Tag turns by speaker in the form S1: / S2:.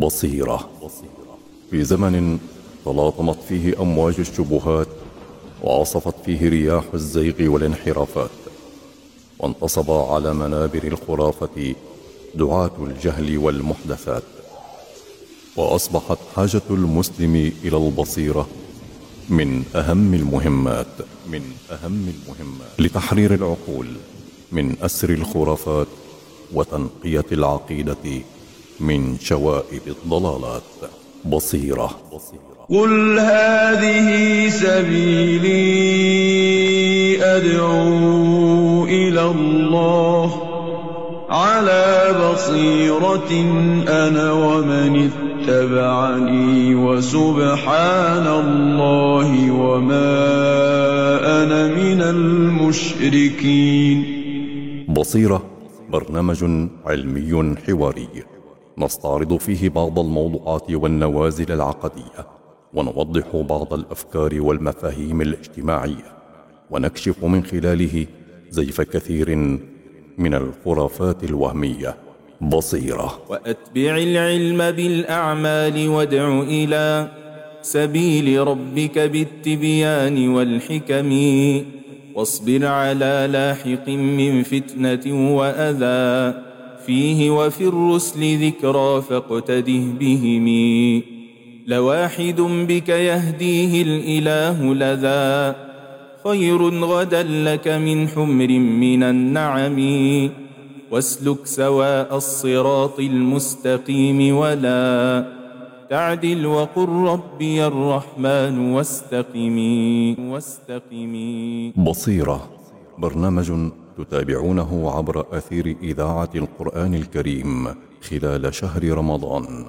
S1: بصيرة. في زمن تلاطمت فيه أمواج الشبهات وعصفت فيه رياح الزيغ والانحرافات وانتصب على منابر الخرافة دعاة الجهل والمحدثات. وأصبحت حاجة المسلم إلى البصيرة من أهم المهمات من أهم المهمات. لتحرير العقول من أسر الخرافات وتنقية العقيدة من شوائب الضلالات. بصيرة.
S2: قل هذه سبيلي أدعو إلى الله. على بصيرة أنا ومن اتبعني وسبحان الله وما أنا من المشركين.
S1: بصيرة. برنامج علمي حواري. نستعرض فيه بعض الموضوعات والنوازل العقدية ونوضح بعض الأفكار والمفاهيم الاجتماعية ونكشف من خلاله زيف كثير من الخرافات الوهمية. بصيرة.
S3: وأتبع العلم بالأعمال وادع إلى سبيل ربك بالتبيان والحكم واصبر على لاحق من فتنة وأذى. فيه وفي الرسل ذكرى فاقتده بهم. لواحد بك يهديه الإله لذا. خير غدا لك من حمر من النعم. واسلك سواء الصراط المستقيم ولا. تعدل وقل ربي الرحمن واستقمي واستقمي
S1: بصيرة برنامج تتابعونه عبر أثير إذاعة القرآن الكريم خلال شهر رمضان.